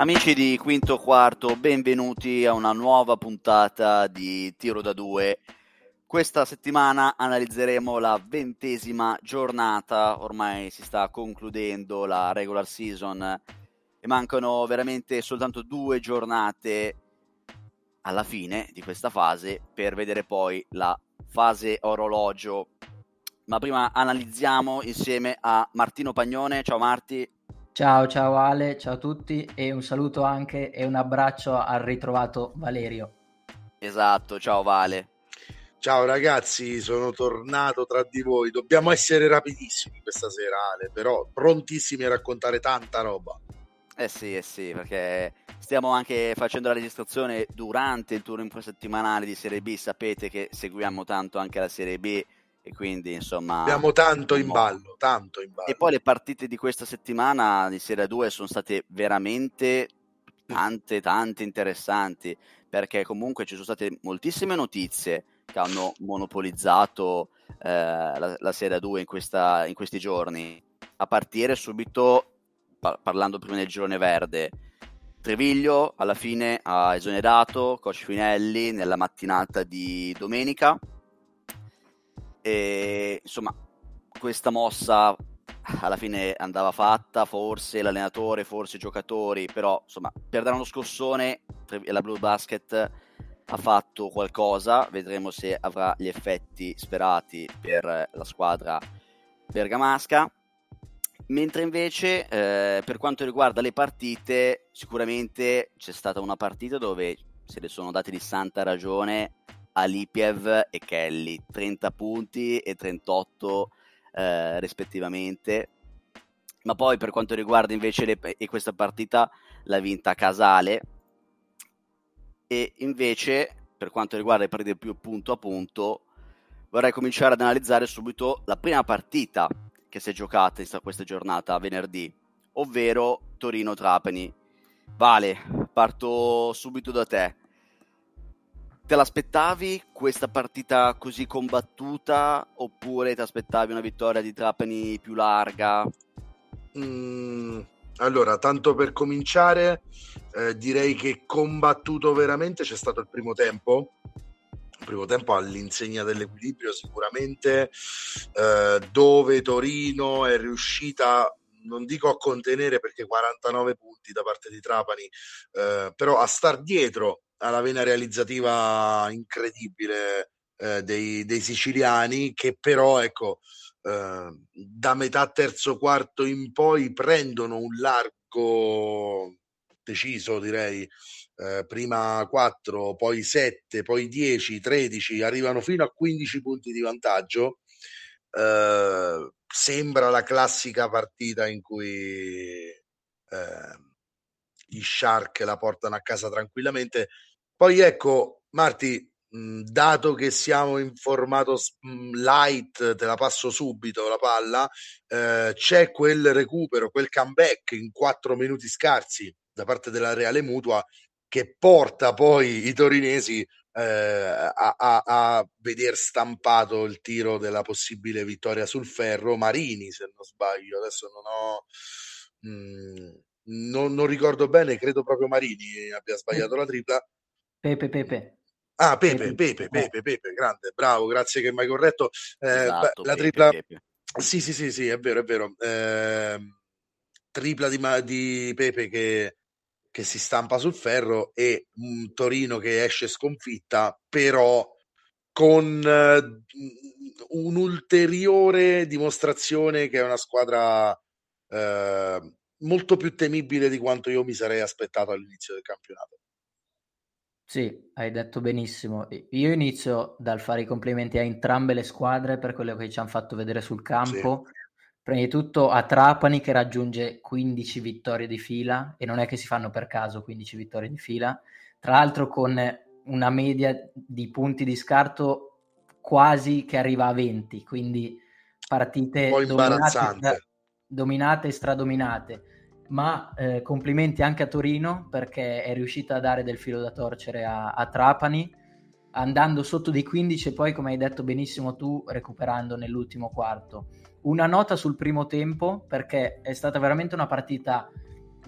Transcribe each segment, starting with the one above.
Amici di Quinto Quarto, benvenuti a una nuova puntata di Tiro da Due. Questa settimana analizzeremo la ventesima giornata, ormai si sta concludendo la regular season e mancano veramente soltanto due giornate alla fine di questa fase per vedere poi la fase orologio. Ma prima analizziamo insieme a Martino Pagnone. Ciao Marti. Ciao, ciao Ale, ciao a tutti e un saluto anche e un abbraccio al ritrovato Valerio. Esatto, ciao Vale. Ciao ragazzi, sono tornato tra di voi. Dobbiamo essere rapidissimi questa sera, Ale, però prontissimi a raccontare tanta roba. Eh sì, eh sì, perché stiamo anche facendo la registrazione durante il turno infrasettimanale di Serie B. Sapete che seguiamo tanto anche la Serie B e quindi insomma abbiamo tanto in ballo, tanto in ballo. E poi le partite di questa settimana di Serie 2 sono state veramente tante, tante interessanti perché comunque ci sono state moltissime notizie che hanno monopolizzato eh, la, la, Serie 2 in, questa, in, questi giorni, a partire subito, par- parlando prima del girone verde, Treviglio alla fine ha esonerato Coach Finelli nella mattinata di domenica e insomma, questa mossa alla fine andava fatta, forse l'allenatore, forse i giocatori, però insomma, per dare uno scossone la Blue Basket ha fatto qualcosa, vedremo se avrà gli effetti sperati per la squadra bergamasca. Mentre invece eh, per quanto riguarda le partite, sicuramente c'è stata una partita dove se ne sono dati di santa ragione Alipiev e Kelly, 30 punti e 38 eh, rispettivamente. Ma poi per quanto riguarda invece le, questa partita l'ha vinta Casale e invece per quanto riguarda le partite più punto a punto vorrei cominciare ad analizzare subito la prima partita che si è giocata in questa giornata venerdì, ovvero Torino-Trapani. Vale, parto subito da te. Te l'aspettavi questa partita così combattuta oppure ti aspettavi una vittoria di Trapani più larga? Mm, allora, tanto per cominciare, eh, direi che combattuto veramente c'è stato il primo tempo. Il primo tempo all'insegna dell'equilibrio sicuramente, eh, dove Torino è riuscita non dico a contenere perché 49 punti da parte di Trapani, eh, però a star dietro alla vena realizzativa incredibile eh, dei, dei, siciliani che però ecco eh, da metà terzo quarto in poi prendono un largo deciso direi eh, prima 4 poi 7 poi 10 13 arrivano fino a 15 punti di vantaggio. Eh, sembra la classica partita in cui eh, gli Shark la portano a casa tranquillamente poi ecco, Marti, dato che siamo in formato light, te la passo subito la palla, eh, c'è quel recupero, quel comeback in quattro minuti scarsi da parte della Reale Mutua che porta poi i torinesi eh, a, a, a veder stampato il tiro della possibile vittoria sul ferro. Marini, se non sbaglio, adesso non ho... Mh, non, non ricordo bene, credo proprio Marini abbia sbagliato la tripla Pepe, Pepe. Ah, Pepe, Pepe, Pepe, Pepe, grande, bravo, grazie che mi hai corretto. Eh, esatto, la tripla... Pepe. Sì, sì, sì, sì, è vero, è vero. Eh, tripla di, di Pepe che, che, si stampa sul ferro e un Torino che esce sconfitta, però con uh, un'ulteriore dimostrazione che è una squadra uh, molto più temibile di quanto io mi sarei aspettato all'inizio del campionato. Sì, hai detto benissimo. Io inizio dal fare i complimenti a entrambe le squadre per quello che ci hanno fatto vedere sul campo. Sì. Prima di tutto a Trapani che raggiunge 15 vittorie di fila e non è che si fanno per caso 15 vittorie di fila, tra l'altro con una media di punti di scarto quasi che arriva a 20, quindi partite dominate, dominate e stradominate ma eh, complimenti anche a Torino perché è riuscita a dare del filo da torcere a, a, Trapani, andando sotto di 15 e poi, come hai detto benissimo tu, recuperando nell'ultimo quarto. Una nota sul primo tempo perché è stata veramente una partita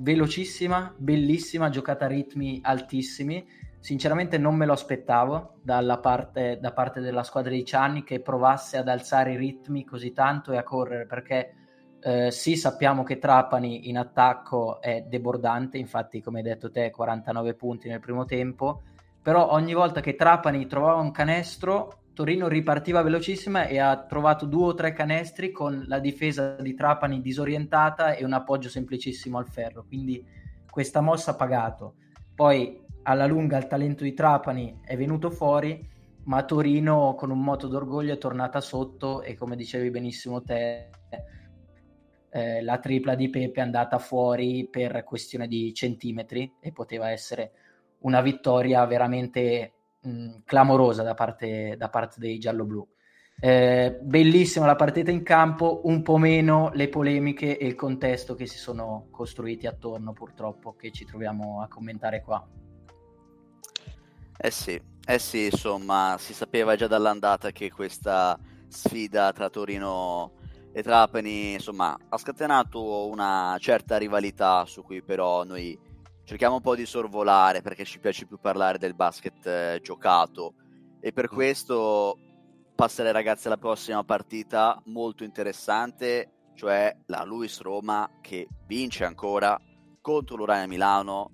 velocissima, bellissima, giocata a ritmi altissimi. Sinceramente non me lo aspettavo dalla parte, da parte della squadra di Cianni che provasse ad alzare i ritmi così tanto e a correre perché eh, sì sappiamo che Trapani in attacco è debordante, infatti come hai detto te 49 punti nel primo tempo, però ogni volta che Trapani trovava un canestro Torino ripartiva velocissima e ha trovato due o tre canestri con la difesa di Trapani disorientata e un appoggio semplicissimo al ferro. Quindi questa mossa ha pagato. Poi alla lunga il talento di Trapani è venuto fuori, ma Torino con un moto d'orgoglio è tornata sotto e come dicevi benissimo te, eh, la tripla di Pepe è andata fuori per questione di centimetri e poteva essere una vittoria veramente mh, clamorosa da parte, da parte dei gialloblu. Eh, bellissima la partita in campo, un po' meno le polemiche e il contesto che si sono costruiti attorno, purtroppo, che ci troviamo a commentare qua. Eh sì, eh sì, insomma, si sapeva già dall'andata che questa sfida tra Torino e Trapani, insomma, ha scatenato una certa rivalità su cui però noi cerchiamo un po' di sorvolare perché ci piace più parlare del basket eh, giocato e per mm. questo passerei ragazzi alla prossima partita molto interessante, cioè la Luis Roma che vince ancora contro l'Urania Milano.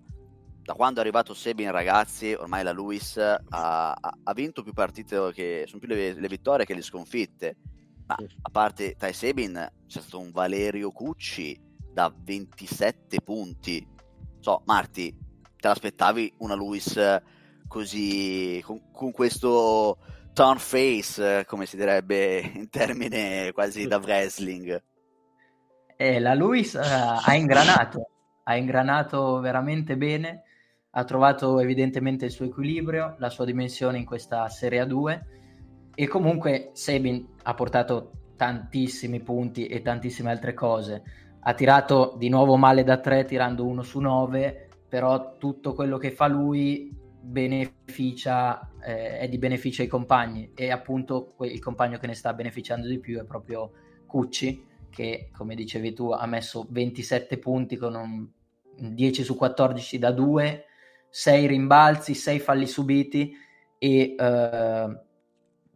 Da quando è arrivato Sebin ragazzi, ormai la Luis ha, ha, ha vinto più partite che sono più le, le, vittorie che le sconfitte. Ma a parte Tai Sebin c'è stato un Valerio Cucci da 27 punti. So, Marti, te l'aspettavi una Luis così, con, con questo turn face, come si direbbe in termine quasi da wrestling? Eh, la Luis uh, ha ingranato, ha ingranato veramente bene, ha trovato evidentemente il suo equilibrio, la sua dimensione in questa Serie A2 e comunque Sabin ha portato tantissimi punti e tantissime altre cose. Ha tirato di nuovo male da 3 tirando 1 su 9, però tutto quello che fa lui beneficia, eh, è di beneficio ai compagni. E appunto il compagno che ne sta beneficiando di più è proprio Cucci che come dicevi tu ha messo 27 punti con un 10 su 14 da 2, 6 rimbalzi, 6 falli subiti e eh,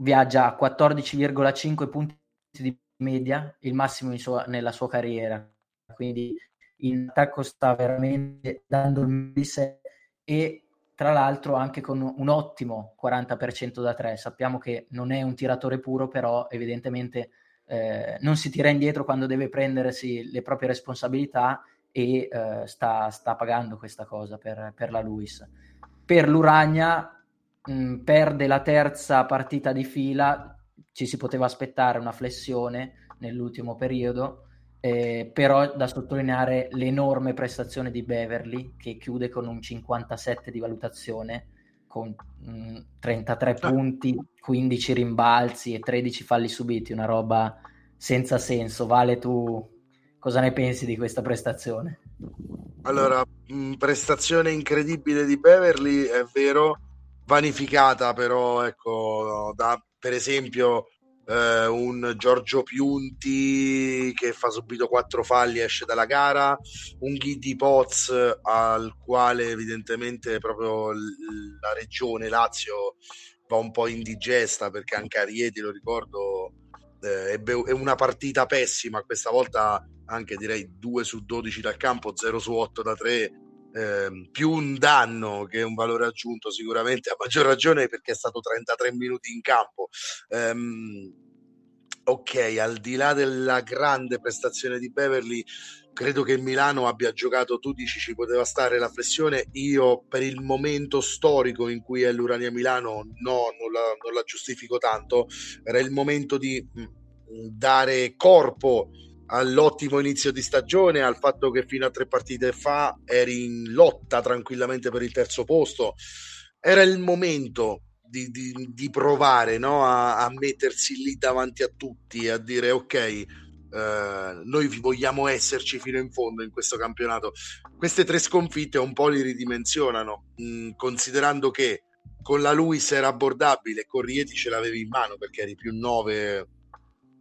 viaggia a 14,5 punti di media, il massimo sua, nella sua carriera quindi in attacco sta veramente dando il di sé e tra l'altro anche con un ottimo 40% da 3. Sappiamo che non è un tiratore puro, però evidentemente eh, non si tira indietro quando deve prendersi le proprie responsabilità e eh, sta, sta, pagando questa cosa per, per la Luis. Per l'Uragna mh, perde la terza partita di fila, ci si poteva aspettare una flessione nell'ultimo periodo, eh, però da sottolineare l'enorme prestazione di Beverly che chiude con un 57 di valutazione con mh, mm, 33 ah. punti, 15 rimbalzi e 13 falli subiti, una roba senza senso. Vale tu cosa ne pensi di questa prestazione? Allora, mm, prestazione incredibile di Beverly, è vero, vanificata però, ecco, da per esempio eh, un Giorgio Piunti che fa subito quattro falli e esce dalla gara, un Ghidi Poz al quale evidentemente proprio la regione Lazio va un po' indigesta perché anche Arieti, lo ricordo, eh, ebbe, una partita pessima, questa volta anche direi 2 su 12 dal campo, 0 su 8 da 3, eh, più un danno che un valore aggiunto sicuramente a maggior ragione perché è stato 33 minuti in campo. Ehm, ok al di là della grande prestazione di Beverly credo che Milano abbia giocato tu dici ci poteva stare la flessione. Io per il momento storico in cui è l'Urania Milano no non la, non la giustifico tanto. Era il momento di mh, dare corpo all'ottimo inizio di stagione, al fatto che fino a tre partite fa eri in lotta tranquillamente per il terzo posto. Era il momento di, di, di provare no? a, a, mettersi lì davanti a tutti a dire ok, eh, noi vogliamo esserci fino in fondo in questo campionato. Queste tre sconfitte un po' li ridimensionano, mh, mm, considerando che con la Luis era abbordabile, con Rieti ce l'avevi in mano perché eri più 9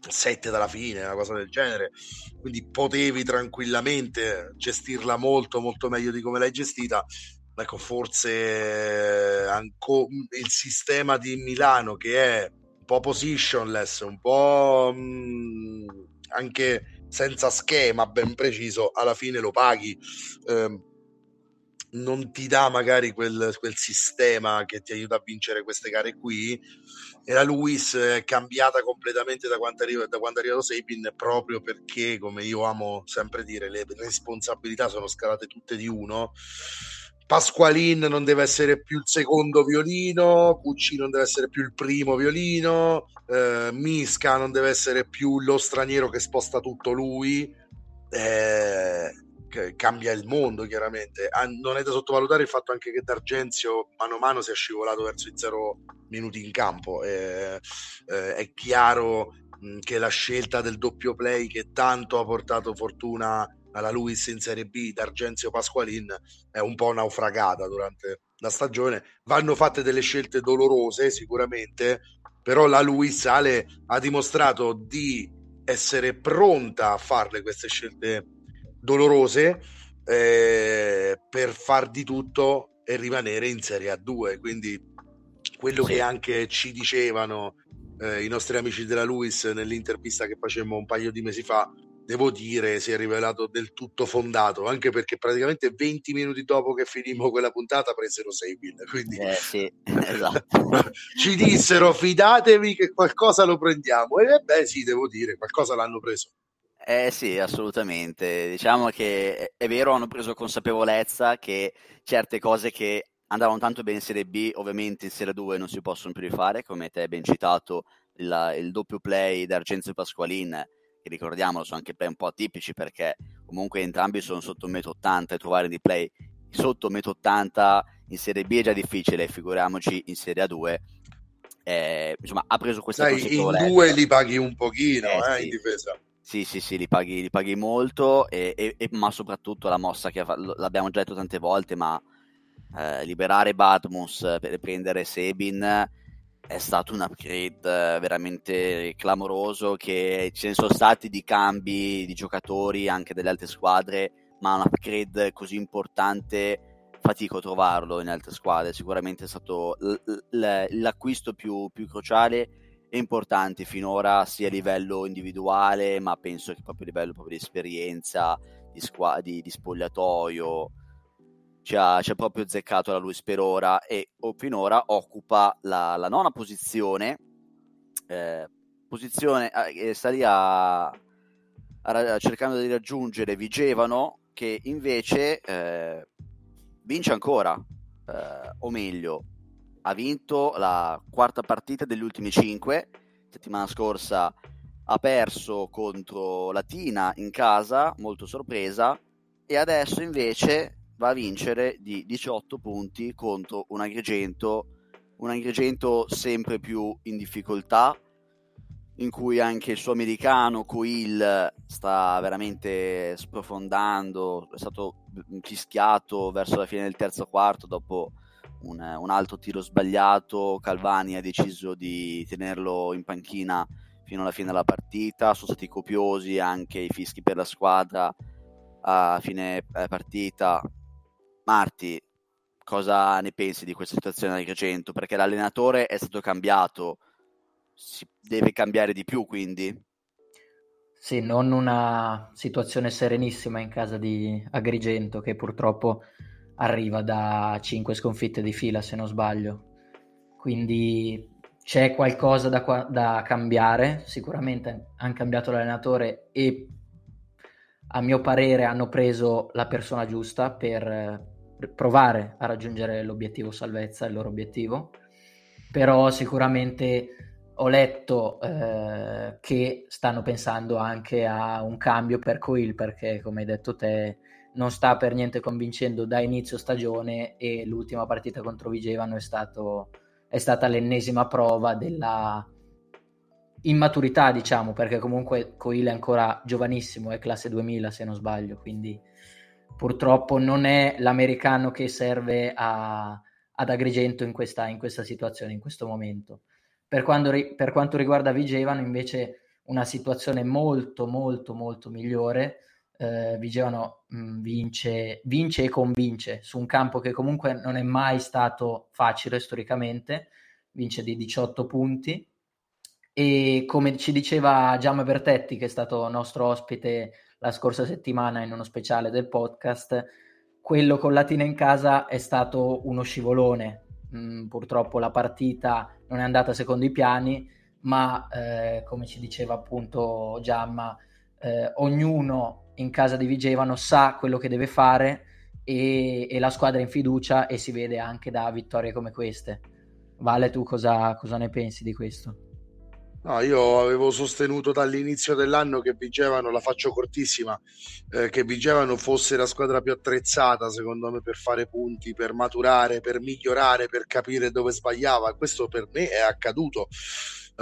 7 dalla fine, una cosa del genere, quindi potevi tranquillamente gestirla molto molto meglio di come l'hai gestita. Ecco, forse anco, il sistema di Milano che è un po' positionless, un po' mh, anche senza schema ben preciso, alla fine lo paghi. Eh, non ti dà magari quel, quel, sistema che ti aiuta a vincere queste gare qui e la Luis è cambiata completamente da quando, arriva, da quando è arrivato Sabin proprio perché come io amo sempre dire le responsabilità sono scalate tutte di uno Pasqualin non deve essere più il secondo violino, Pucci non deve essere più il primo violino, eh, Misca non deve essere più lo straniero che sposta tutto lui. Eh, cambia il mondo chiaramente. Ah, non è da sottovalutare il fatto anche che D'Argenzio mano a mano si è scivolato verso i zero minuti in campo. Eh, eh, è chiaro che la scelta del doppio play che tanto ha portato fortuna alla Luis in Serie B, D'Argenzio Pasqualin, è un po' naufragata durante la stagione. Vanno fatte delle scelte dolorose sicuramente, però la Luis Ale ha dimostrato di essere pronta a farle queste scelte dolorose eh, per far di tutto e rimanere in Serie A2. Quindi quello sì. che anche ci dicevano eh, i nostri amici della Luis nell'intervista che facemmo un paio di mesi fa, devo dire, si è rivelato del tutto fondato, anche perché praticamente 20 minuti dopo che finimmo quella puntata presero 6 win. Quindi eh, sì, esatto. ci dissero fidatevi che qualcosa lo prendiamo. E beh sì, devo dire, qualcosa l'hanno preso. Eh sì, assolutamente. Diciamo che è vero, hanno preso consapevolezza che certe cose che andavano tanto bene in Serie B, ovviamente in Serie 2 non si possono più rifare, come te hai ben citato il, il doppio play di Argenzio e Pasqualin, che ricordiamolo sono anche play un po' atipici perché comunque entrambi sono sotto 1,80 m e trovare dei play sotto 1,80 m in Serie B è già difficile, figuriamoci in Serie A2. Eh, insomma, ha preso questa consapevolezza. In due li paghi un pochino eh, eh, sì. in difesa. Sì, sì, sì, li paghi, li paghi molto, e, e, e, ma soprattutto la mossa che l'abbiamo già detto tante volte, ma eh, liberare Badmus per prendere Sebin è stato un upgrade veramente clamoroso che ce ne sono stati di cambi di giocatori anche delle altre squadre, ma un upgrade così importante fatico a trovarlo in altre squadre. Sicuramente è stato l- l- l'acquisto più, più cruciale importante finora sia a livello individuale, ma penso che proprio a livello proprio di esperienza, di, squa- di, di spogliatoio, ci ha, ci ha, proprio azzeccato la Luis per ora e o finora occupa la, la nona posizione, eh, posizione eh, sta lì a, a, cercando di raggiungere Vigevano che invece eh, vince ancora, eh, o meglio ha vinto la quarta partita degli ultimi cinque. Settimana scorsa ha perso contro Latina in casa, molto sorpresa, e adesso invece va a vincere di 18 punti contro un Agrigento, un Agrigento sempre più in difficoltà, in cui anche il suo americano Coil sta veramente sprofondando, è stato fischiato verso la fine del terzo quarto dopo un, un altro tiro sbagliato, Calvani ha deciso di tenerlo in panchina fino alla fine della partita, sono stati copiosi anche i fischi per la squadra a fine eh, partita. Marti, cosa ne pensi di questa situazione del Agrigento? Perché l'allenatore è stato cambiato, si deve cambiare di più quindi? Sì, non una situazione serenissima in casa di Agrigento che purtroppo arriva da 5 sconfitte di fila, se non sbaglio. Quindi c'è qualcosa da, qua- da cambiare, sicuramente hanno cambiato l'allenatore e a mio parere hanno preso la persona giusta per provare a raggiungere l'obiettivo salvezza, il loro obiettivo, però sicuramente ho letto eh, che stanno pensando anche a un cambio per Coil perché come hai detto te non sta per niente convincendo da inizio stagione e l'ultima partita contro Vigevano è, stato, è stata l'ennesima prova della immaturità, diciamo, perché comunque Coil è ancora giovanissimo, è classe 2000 se non sbaglio, quindi purtroppo non è l'americano che serve a, ad Agrigento in questa, in questa, situazione, in questo momento. Per, ri, per quanto riguarda Vigevano, invece, una situazione molto molto molto migliore. Eh, Vigevano mm, vince, vince e convince su un campo che comunque non è mai stato facile storicamente, vince di 18 punti e come ci diceva Giamma Bertetti che è stato nostro ospite la scorsa settimana in uno speciale del podcast, quello con Latina in casa è stato uno scivolone. Mm, purtroppo la partita non è andata secondo i piani, ma eh, come ci diceva appunto Giamma, eh, ognuno in casa di Vigevano sa quello che deve fare e, e, la squadra è in fiducia e si vede anche da vittorie come queste. Vale, tu cosa, cosa ne pensi di questo? No, io avevo sostenuto dall'inizio dell'anno che Vigevano, la faccio cortissima, eh, che Vigevano fosse la squadra più attrezzata secondo me per fare punti, per maturare, per migliorare, per capire dove sbagliava. Questo per me è accaduto.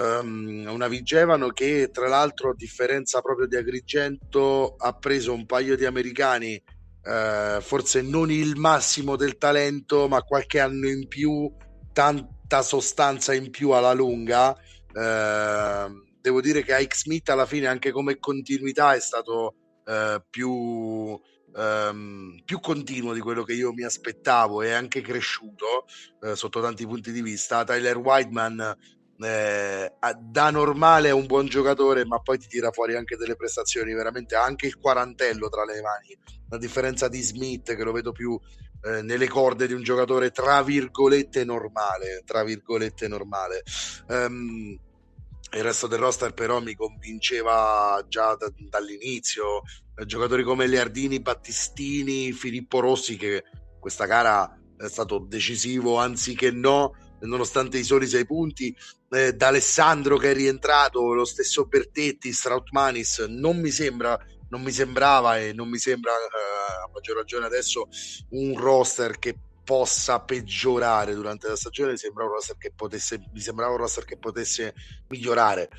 Um, una Vigevano che tra l'altro a differenza proprio di Agrigento ha preso un paio di americani eh, forse non il massimo del talento ma qualche anno in più tanta sostanza in più alla lunga Ehm, devo dire che Ike Smith alla fine anche come continuità è stato uh, più, um, più continuo di quello che io mi aspettavo e anche cresciuto uh, sotto tanti punti di vista. Tyler Whiteman eh, da normale è un buon giocatore, ma poi ti tira fuori anche delle prestazioni veramente anche il quarantello tra le mani. A differenza di Smith, che lo vedo più eh, nelle corde di un giocatore tra virgolette normale. Tra virgolette normale. Um, il resto del roster però mi convinceva già da, dall'inizio. Eh, giocatori come Leardini, Battistini, Filippo Rossi, che questa gara è stato decisivo anziché no, nonostante i soli sei punti. Eh, D'Alessandro che è rientrato, lo stesso Bertetti, Strautmanis, non mi sembra non mi sembrava e non mi sembra eh, a maggior ragione adesso un roster che possa peggiorare durante la stagione, sembra un roster che potesse, mi sembrava un roster che potesse migliorare.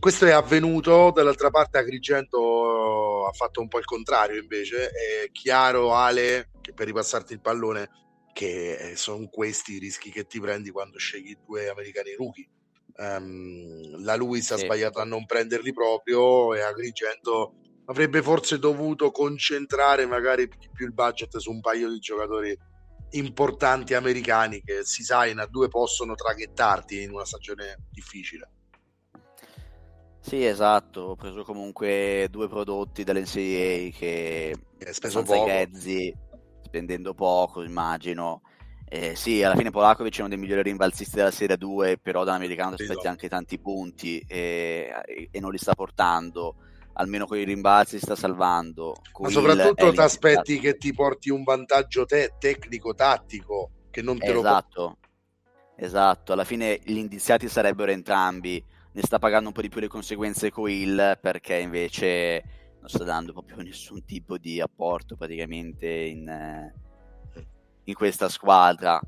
Questo è avvenuto, dall'altra parte Agrigento ha fatto un po' il contrario invece, è chiaro Ale, che per ripassarti il pallone, che sono questi i rischi che ti prendi quando scegli due americani rookie. Um, la Luis sì. ha sbagliato a non prenderli proprio e Agrigento avrebbe forse dovuto concentrare magari più il budget su un paio di giocatori importanti americani che si sa in a due possono traghettarti in una stagione difficile. Sì, esatto, ho preso comunque due prodotti dall'NCAA che poco. Grezzi, spendendo poco, immagino. Eh, sì, alla fine Polakovic è uno dei migliori rimbalzisti della Serie 2, però dall'americano ti aspetti anche tanti punti e, e non li sta portando almeno con i rimbalzi si sta salvando. Ma soprattutto ti aspetti che ti porti un vantaggio te- tecnico-tattico che non te esatto. lo Esatto, esatto. Alla fine gli indiziati sarebbero entrambi. Ne sta pagando un po' di più le conseguenze Coil perché invece non sta dando proprio nessun tipo di apporto praticamente in, eh, in questa squadra.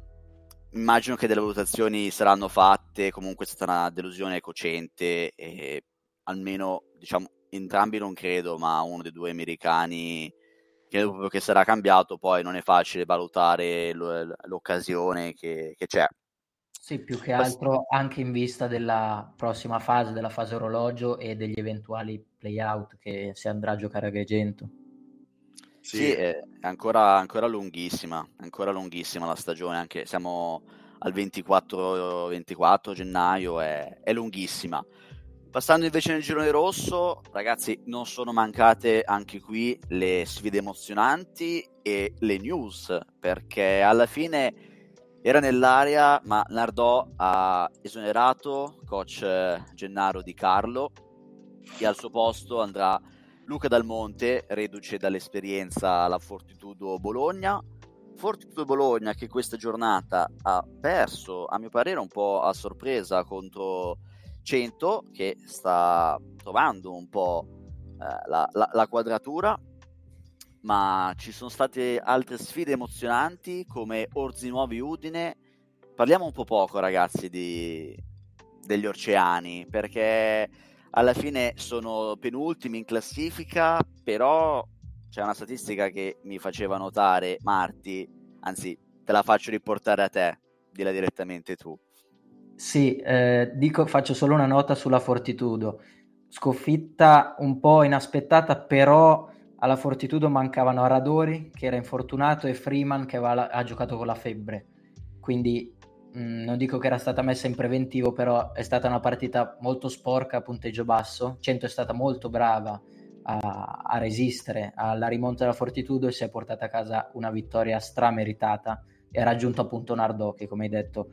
Immagino che delle valutazioni saranno fatte, comunque è stata una delusione cocente e almeno diciamo entrambi non credo, ma uno dei due americani credo proprio che sarà cambiato, poi non è facile valutare l'occasione che, che c'è. Sì, più che altro anche in vista della prossima fase, della fase orologio e degli eventuali play-out che si andrà a giocare a Agrigento. Sì, sì è ancora, ancora lunghissima, ancora lunghissima la stagione, anche siamo al 24, 24 gennaio, è, è lunghissima. Passando invece nel girone rosso, ragazzi, non sono mancate anche qui le sfide emozionanti e le news, perché alla fine era nell'area, ma Nardò ha esonerato coach Gennaro Di Carlo e al suo posto andrà Luca Dalmonte, reduce dall'esperienza alla Fortitudo Bologna. Fortitudo Bologna che questa giornata ha perso, a mio parere, un po' a sorpresa contro 100 che sta trovando un po' eh, la, la, la, quadratura, ma ci sono state altre sfide emozionanti come Orzi Nuovi Udine. Parliamo un po' poco, ragazzi, di, degli oceani, perché alla fine sono penultimi in classifica, però c'è una statistica che mi faceva notare Marti, anzi te la faccio riportare a te, dilla direttamente tu. Sì, eh, dico, faccio solo una nota sulla Fortitudo. sconfitta un po' inaspettata, però alla Fortitudo mancavano Aradori, che era infortunato, e Freeman, che aveva, ha giocato con la febbre. Quindi mm, non dico che era stata messa in preventivo, però è stata una partita molto sporca a punteggio basso. Cento è stata molto brava a, a resistere alla rimonta della Fortitudo e si è portata a casa una vittoria strameritata e ha raggiunto appunto Nardò, che come hai detto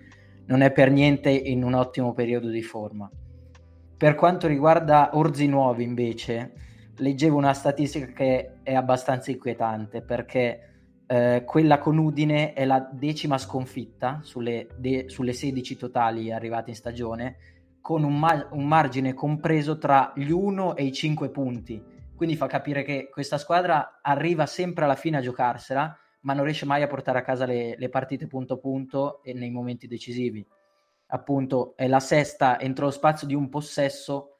non è per niente in un ottimo periodo di forma. Per quanto riguarda Orzi Nuovi invece, leggevo una statistica che è abbastanza inquietante perché eh, quella con Udine è la decima sconfitta sulle, de- sulle 16 totali arrivate in stagione, con un, ma- un, margine compreso tra gli 1 e i 5 punti. Quindi fa capire che questa squadra arriva sempre alla fine a giocarsela, ma non riesce mai a portare a casa le, le partite punto a punto e nei momenti decisivi appunto è la sesta entro lo spazio di un possesso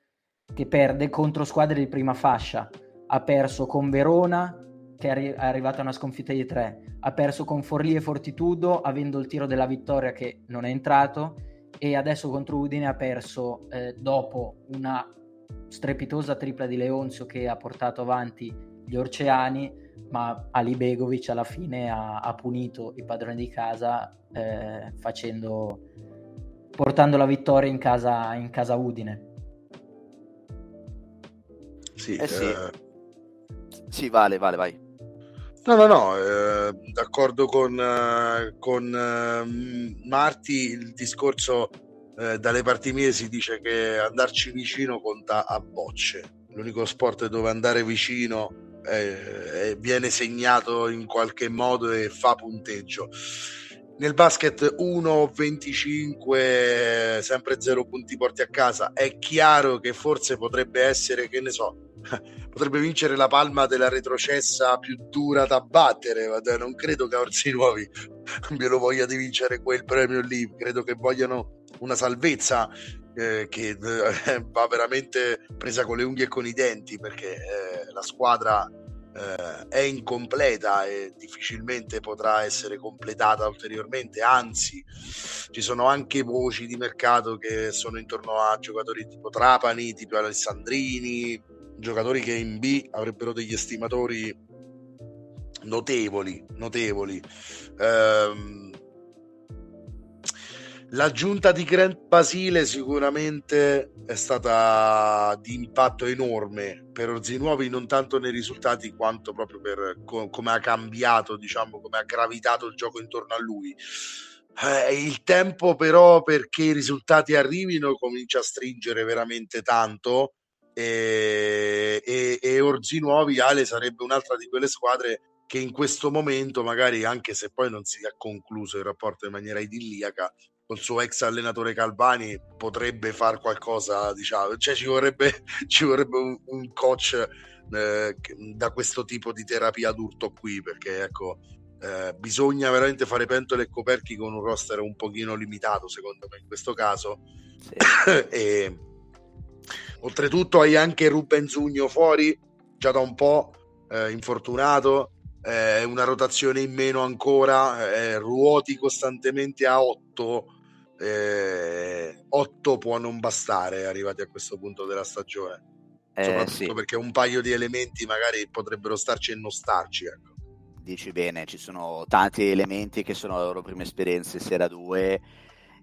che perde contro squadre di prima fascia. Ha perso con Verona, che è, arri- è arrivata a una sconfitta di tre, ha perso con Forlì e Fortitudo, avendo il tiro della vittoria che non è entrato, e adesso contro Udine ha perso eh, dopo una strepitosa tripla di Leonzio che ha portato avanti gli Orceani, ma Ali Begovic alla fine ha, ha punito i padroni di casa eh, facendo portando la vittoria in casa, in casa Udine. Sì, eh sì. Eh... sì, vale, vale, vai. No, no, no, eh, d'accordo con, eh, con eh, Marti, il discorso eh, dalle parti mie si dice che andarci vicino conta a bocce. L'unico sport dove andare vicino viene segnato in qualche modo e fa punteggio nel basket 1-25, sempre 0 punti porti a casa. È chiaro che forse potrebbe essere, che ne so, potrebbe vincere la palma della retrocessa più dura da battere. Non credo che Orsi Nuovi abbia voglia di vincere quel premio lì. Credo che vogliano una salvezza eh, che eh, va veramente presa con le unghie e con i denti perché eh, la squadra eh, è incompleta e difficilmente potrà essere completata ulteriormente, anzi ci sono anche voci di mercato che sono intorno a giocatori tipo Trapani, tipo Alessandrini, giocatori che in B avrebbero degli estimatori notevoli, notevoli. Eh, L'aggiunta di Grant Basile sicuramente è stata di impatto enorme per Orzinuovi, non tanto nei risultati quanto proprio per co- come ha cambiato, diciamo, come ha gravitato il gioco intorno a lui. Eh, il tempo però perché i risultati arrivino comincia a stringere veramente tanto e, e, e Orzinuovi Ale sarebbe un'altra di quelle squadre che in questo momento magari anche se poi non si è concluso il rapporto in maniera idilliaca col suo ex allenatore Calvani potrebbe fare qualcosa, diciamo, cioè ci vorrebbe, ci vorrebbe un, un coach eh, da questo tipo di terapia d'urto qui, perché ecco, eh, bisogna veramente fare pentole e coperchi con un roster un pochino limitato, secondo me, in questo caso. Sì. e oltretutto hai anche Ruben Zugno fuori, già da un po', eh, infortunato, eh, una rotazione in meno ancora, eh, ruoti costantemente a 8 eh, 8 può non bastare arrivati a questo punto della stagione. Eh, Soprattutto sì. perché un paio di elementi magari potrebbero starci e non starci. Ecco. Dici bene, ci sono tanti elementi che sono la loro prima esperienza in Sera 2,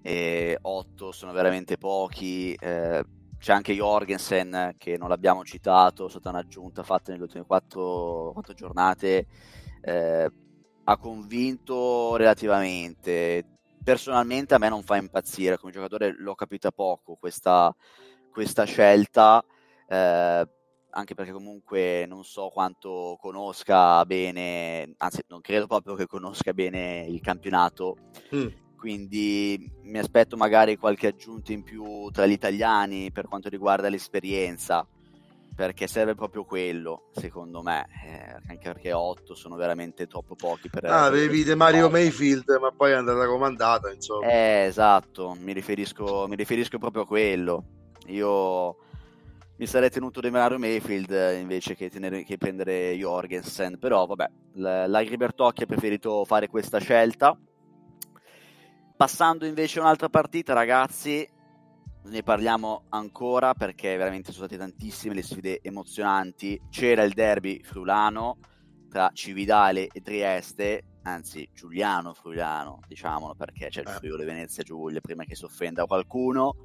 e 8 sono veramente pochi. Eh, c'è anche Jorgensen che non l'abbiamo citato, è stata un'aggiunta fatta nelle ultime 4, 4 giornate. Eh, ha convinto relativamente personalmente a me non fa impazzire, come giocatore l'ho capita poco questa, questa scelta, eh, anche perché comunque non so quanto conosca bene, anzi non credo proprio che conosca bene il campionato, mm. Quindi mi aspetto magari qualche aggiunta in più tra gli italiani per quanto riguarda l'esperienza perché serve proprio quello, secondo me, eh, anche perché 8 sono veramente troppo pochi per... Ah, avevi De Mario Mayfield, ma poi è andata comandata, insomma. Eh, esatto, mi riferisco, mi riferisco proprio a quello. Io mi sarei tenuto De Mario Mayfield invece che, tenere, che prendere Jorgensen, però vabbè, l'Agri Bertocchi ha preferito fare questa scelta. Passando invece a un'altra partita, ragazzi, ne parliamo ancora perché veramente sono state tantissime le sfide emozionanti. C'era il derby friulano tra Cividale e Trieste, anzi Giuliano Friulano, diciamolo perché c'è il eh. Friuli Venezia Giulia prima che si offenda qualcuno.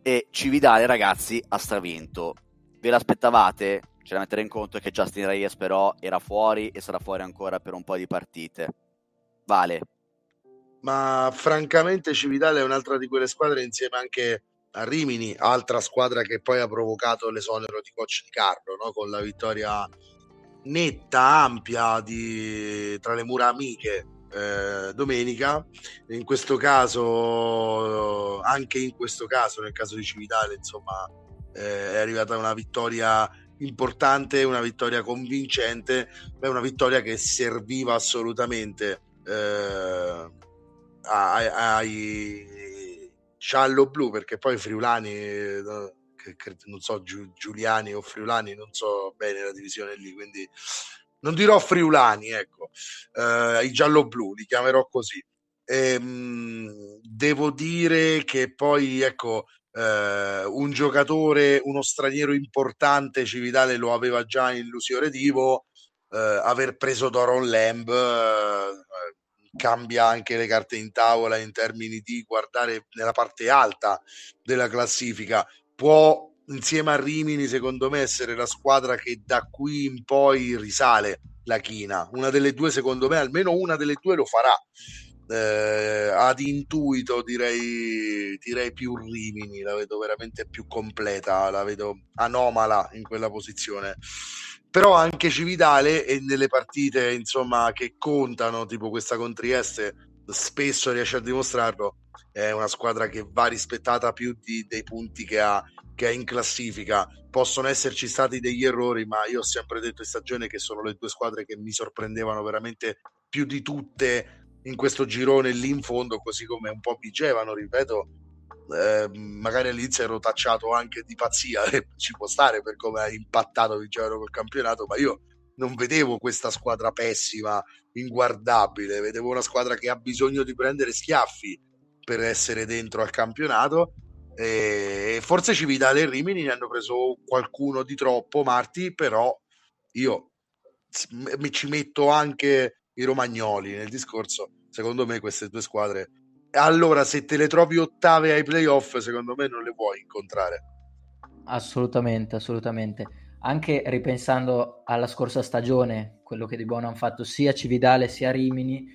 E Cividale, ragazzi, ha stravinto. Ve l'aspettavate? C'è da mettere in conto che Justin Reyes però era fuori e sarà fuori ancora per un po' di partite. Vale. Ma francamente Cividale è un'altra di quelle squadre insieme anche a Rimini, altra squadra che poi ha provocato l'esonero di coach di Carlo, no? con la vittoria netta, ampia di, tra le mura amiche eh, domenica. In questo caso, anche in questo caso, nel caso di Cividale, insomma, eh, è arrivata una vittoria importante, una vittoria convincente, è una vittoria che serviva assolutamente eh, ai, ai giallo-blu, perché poi Friulani, che, non so, Giuliani o Friulani, non so bene la divisione lì, quindi non dirò Friulani, ecco, eh, i giallo-blu, li chiamerò così. Ehm, devo dire che poi, ecco, eh, un giocatore, uno straniero importante, Cividale lo aveva già in Lusio Divo, eh, aver preso Doron Lamb eh, cambia anche le carte in tavola in termini di guardare nella parte alta della classifica, può insieme a Rimini secondo me essere la squadra che da qui in poi risale la china, una delle due secondo me, almeno una delle due lo farà. Eh, ad intuito direi, direi più Rimini, la vedo veramente più completa, la vedo anomala in quella posizione. Però anche Cividale e nelle partite insomma che contano, tipo questa con Trieste, spesso riesce a dimostrarlo. È una squadra che va rispettata più di, dei punti che ha, che ha in classifica. Possono esserci stati degli errori, ma io ho sempre detto in stagione che sono le due squadre che mi sorprendevano veramente più di tutte in questo girone lì in fondo, così come un po' Vigevano, ripeto, eh, magari all'inizio ero tacciato anche di pazzia, e ci può stare per come ha impattato Vigevano col campionato, ma io non vedevo questa squadra pessima, inguardabile, vedevo una squadra che ha bisogno di prendere schiaffi per essere dentro al campionato e forse Cividale e Rimini ne hanno preso qualcuno di troppo, Marti, però io ci metto anche i romagnoli nel discorso. Secondo me queste due squadre allora se te le trovi ottave ai playoff, secondo me non le vuoi incontrare. Assolutamente, assolutamente. Anche ripensando alla scorsa stagione, quello che di buono hanno fatto sia Cividale sia Rimini,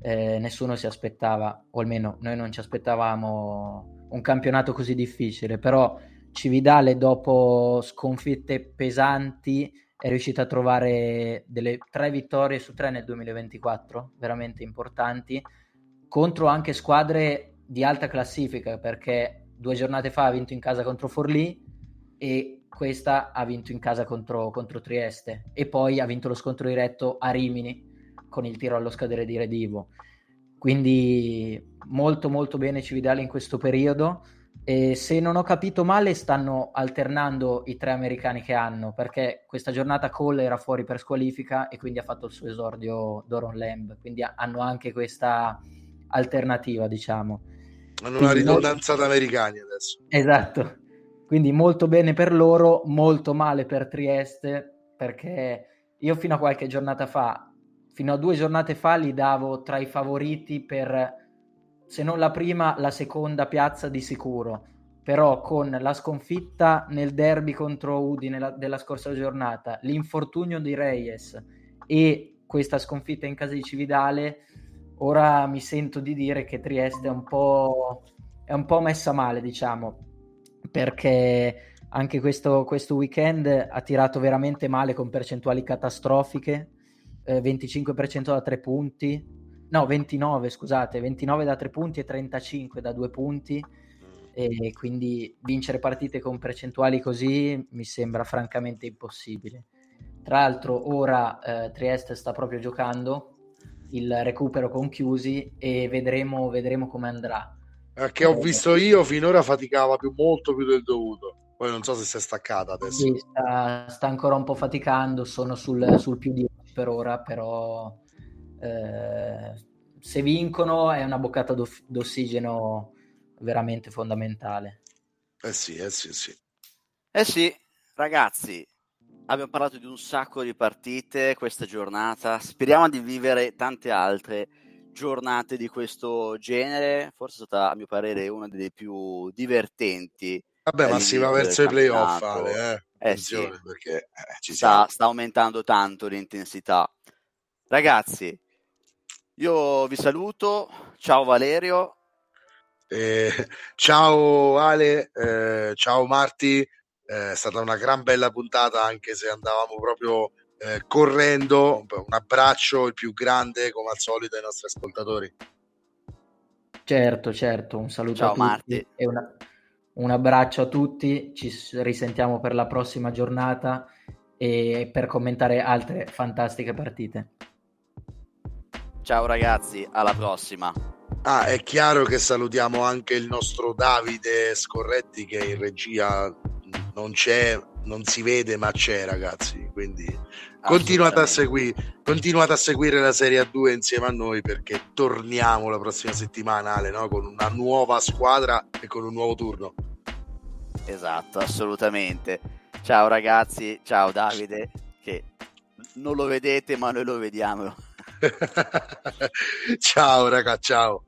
eh, nessuno si aspettava, o almeno noi non ci aspettavamo un campionato così difficile, però Cividale dopo sconfitte pesanti è riuscita a trovare delle tre vittorie su tre nel 2024, veramente importanti, contro anche squadre di alta classifica, perché due giornate fa ha vinto in casa contro Forlì e questa ha vinto in casa contro, contro Trieste. E poi ha vinto lo scontro diretto a Rimini con il tiro allo scadere di Redivo. Quindi molto molto bene Cividale in questo periodo. E se non ho capito male, stanno alternando i tre americani che hanno, perché questa giornata Cole era fuori per squalifica e quindi ha fatto il suo esordio Doron Lamb, quindi hanno anche questa alternativa, diciamo. Hanno una ridondanza molto... americani adesso. Esatto, quindi molto bene per loro, molto male per Trieste, perché io fino a qualche giornata fa, fino a due giornate fa, li davo tra i favoriti per se non la prima, la seconda piazza di sicuro. Però con la sconfitta nel derby contro Udine la, della scorsa giornata, l'infortunio di Reyes e questa sconfitta in casa di Cividale, ora mi sento di dire che Trieste è un po', è un po messa male, diciamo, perché anche questo, questo, weekend ha tirato veramente male con percentuali catastrofiche, eh, 25% da tre punti, no 29 scusate, 29 da 3 punti e 35 da 2 punti e quindi vincere partite con percentuali così mi sembra francamente impossibile. Tra l'altro ora eh, Trieste sta proprio giocando il recupero con chiusi e vedremo, vedremo come andrà. Eh, che ho eh, visto io finora faticava più, molto più del dovuto. Poi non so se si è staccata adesso. Sì, sta, sta, ancora un po' faticando, sono sul, sul più di per ora, però eh, se vincono è una boccata d'ossigeno veramente fondamentale. Eh sì, eh sì, sì. Eh sì, ragazzi, abbiamo parlato di un sacco di partite questa giornata, speriamo di vivere tante altre giornate di questo genere, forse è stata a mio parere una delle più divertenti. Vabbè, ma si va verso i playoff, Ale, eh? eh sì, perché eh, ci sta, sta aumentando tanto l'intensità. Ragazzi, io vi saluto, ciao Valerio. Eh, ciao Ale, eh, ciao Marti, eh, è stata una gran bella puntata anche se andavamo proprio eh, correndo. Un abbraccio il più grande come al solito ai nostri ascoltatori. Certo, certo, un saluto ciao, a tutti Marti. e una, un abbraccio a tutti, ci risentiamo per la prossima giornata e per commentare altre fantastiche partite. Ciao ragazzi, alla prossima. Ah, è chiaro che salutiamo anche il nostro Davide Scorretti che in regia non c'è, non si vede, ma c'è, ragazzi. Quindi continuate a, segui- continuate a seguire la Serie A2 insieme a noi perché torniamo la prossima settimana, Ale, no? con una nuova squadra e con un nuovo turno. Esatto, assolutamente. Ciao ragazzi, ciao Davide, che non lo vedete ma noi lo vediamo. ciao raga, ciao.